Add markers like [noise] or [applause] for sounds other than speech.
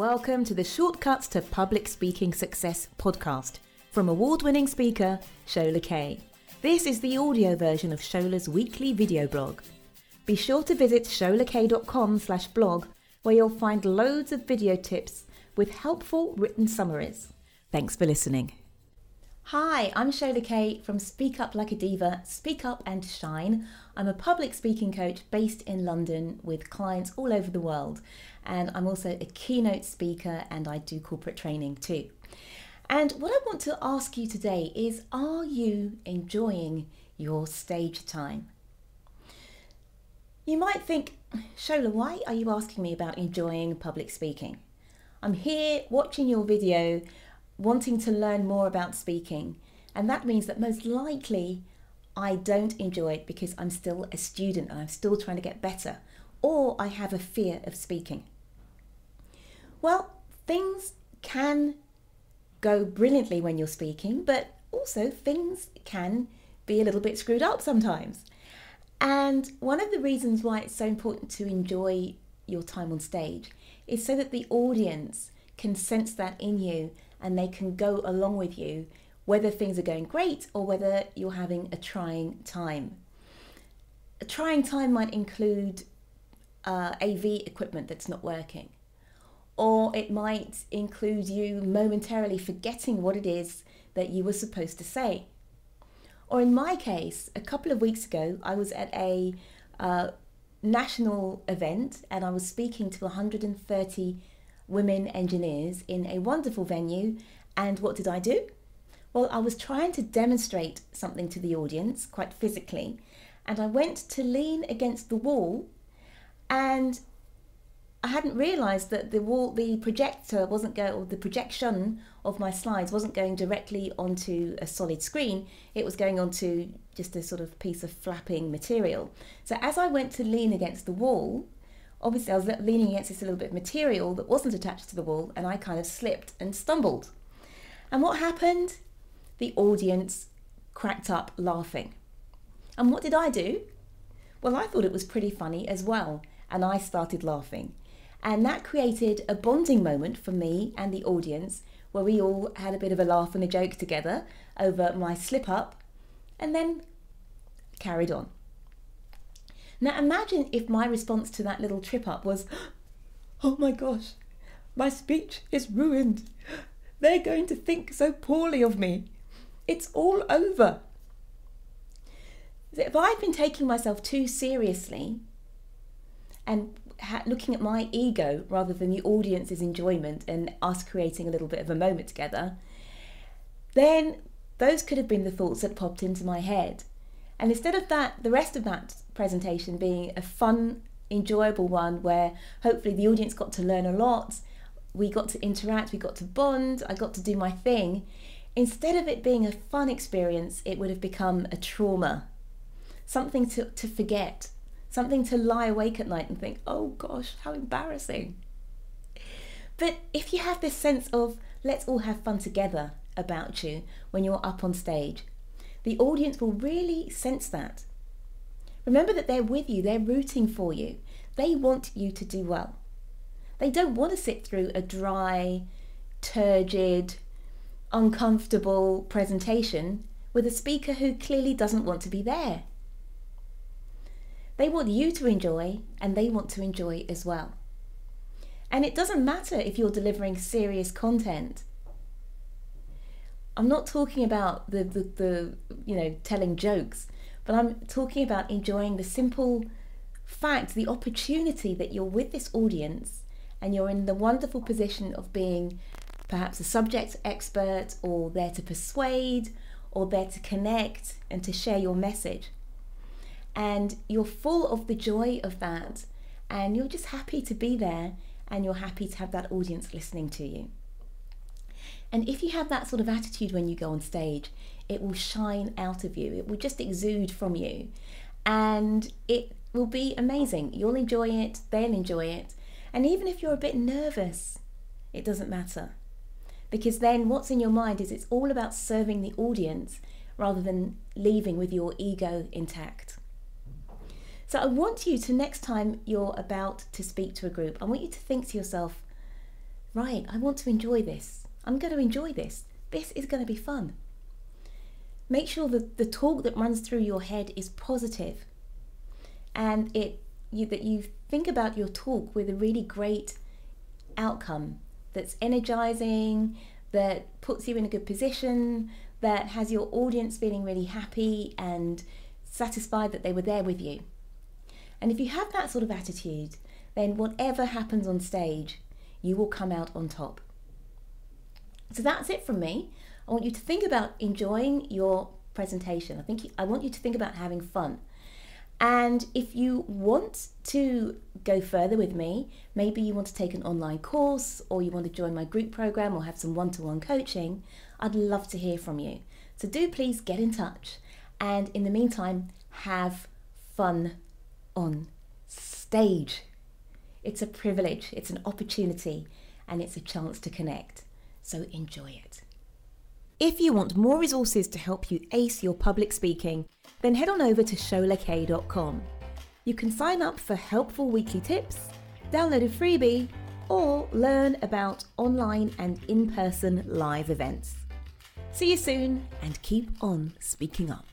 Welcome to the Shortcuts to Public Speaking Success podcast from award winning speaker Shola Kaye. This is the audio version of Shola's weekly video blog. Be sure to visit sholakaye.com slash blog where you'll find loads of video tips with helpful written summaries. Thanks for listening. Hi, I'm Shola Kaye from Speak Up Like a Diva, Speak Up and Shine. I'm a public speaking coach based in London with clients all over the world. And I'm also a keynote speaker and I do corporate training too. And what I want to ask you today is Are you enjoying your stage time? You might think, Shola, why are you asking me about enjoying public speaking? I'm here watching your video wanting to learn more about speaking. And that means that most likely I don't enjoy it because I'm still a student and I'm still trying to get better, or I have a fear of speaking. Well, things can go brilliantly when you're speaking, but also things can be a little bit screwed up sometimes. And one of the reasons why it's so important to enjoy your time on stage is so that the audience can sense that in you and they can go along with you whether things are going great or whether you're having a trying time. A trying time might include uh, AV equipment that's not working, or it might include you momentarily forgetting what it is that you were supposed to say. Or in my case, a couple of weeks ago, I was at a uh, national event and I was speaking to 130 women engineers in a wonderful venue. And what did I do? Well, I was trying to demonstrate something to the audience quite physically, and I went to lean against the wall, and I hadn't realised that the wall, the projector wasn't going, or the projection of my slides wasn't going directly onto a solid screen. It was going onto just a sort of piece of flapping material. So as I went to lean against the wall, obviously I was leaning against this little bit of material that wasn't attached to the wall and I kind of slipped and stumbled. And what happened? The audience cracked up laughing. And what did I do? Well, I thought it was pretty funny as well, and I started laughing. And that created a bonding moment for me and the audience where we all had a bit of a laugh and a joke together over my slip up and then carried on. Now imagine if my response to that little trip up was, [gasps] Oh my gosh, my speech is ruined. They're going to think so poorly of me. It's all over. If I'd been taking myself too seriously and looking at my ego rather than the audience's enjoyment and us creating a little bit of a moment together, then those could have been the thoughts that popped into my head. And instead of that, the rest of that presentation being a fun, enjoyable one where hopefully the audience got to learn a lot, we got to interact, we got to bond, I got to do my thing. Instead of it being a fun experience, it would have become a trauma, something to, to forget, something to lie awake at night and think, oh gosh, how embarrassing. But if you have this sense of let's all have fun together about you when you're up on stage, the audience will really sense that. Remember that they're with you, they're rooting for you. They want you to do well. They don't want to sit through a dry, turgid, uncomfortable presentation with a speaker who clearly doesn't want to be there. They want you to enjoy and they want to enjoy as well. And it doesn't matter if you're delivering serious content I'm not talking about the, the, the you know telling jokes, but I'm talking about enjoying the simple fact, the opportunity that you're with this audience and you're in the wonderful position of being perhaps a subject expert or there to persuade or there to connect and to share your message. And you're full of the joy of that, and you're just happy to be there and you're happy to have that audience listening to you. And if you have that sort of attitude when you go on stage, it will shine out of you. It will just exude from you. And it will be amazing. You'll enjoy it, they'll enjoy it. And even if you're a bit nervous, it doesn't matter. Because then what's in your mind is it's all about serving the audience rather than leaving with your ego intact. So I want you to, next time you're about to speak to a group, I want you to think to yourself, right, I want to enjoy this. I'm going to enjoy this. This is going to be fun. Make sure that the talk that runs through your head is positive and it you, that you think about your talk with a really great outcome that's energizing, that puts you in a good position, that has your audience feeling really happy and satisfied that they were there with you. And if you have that sort of attitude, then whatever happens on stage, you will come out on top. So that's it from me. I want you to think about enjoying your presentation. I think I want you to think about having fun. And if you want to go further with me, maybe you want to take an online course or you want to join my group program or have some one to one coaching, I'd love to hear from you. So do please get in touch. And in the meantime, have fun on stage. It's a privilege, it's an opportunity, and it's a chance to connect. So enjoy it. If you want more resources to help you ace your public speaking, then head on over to sholakaye.com. You can sign up for helpful weekly tips, download a freebie, or learn about online and in person live events. See you soon and keep on speaking up.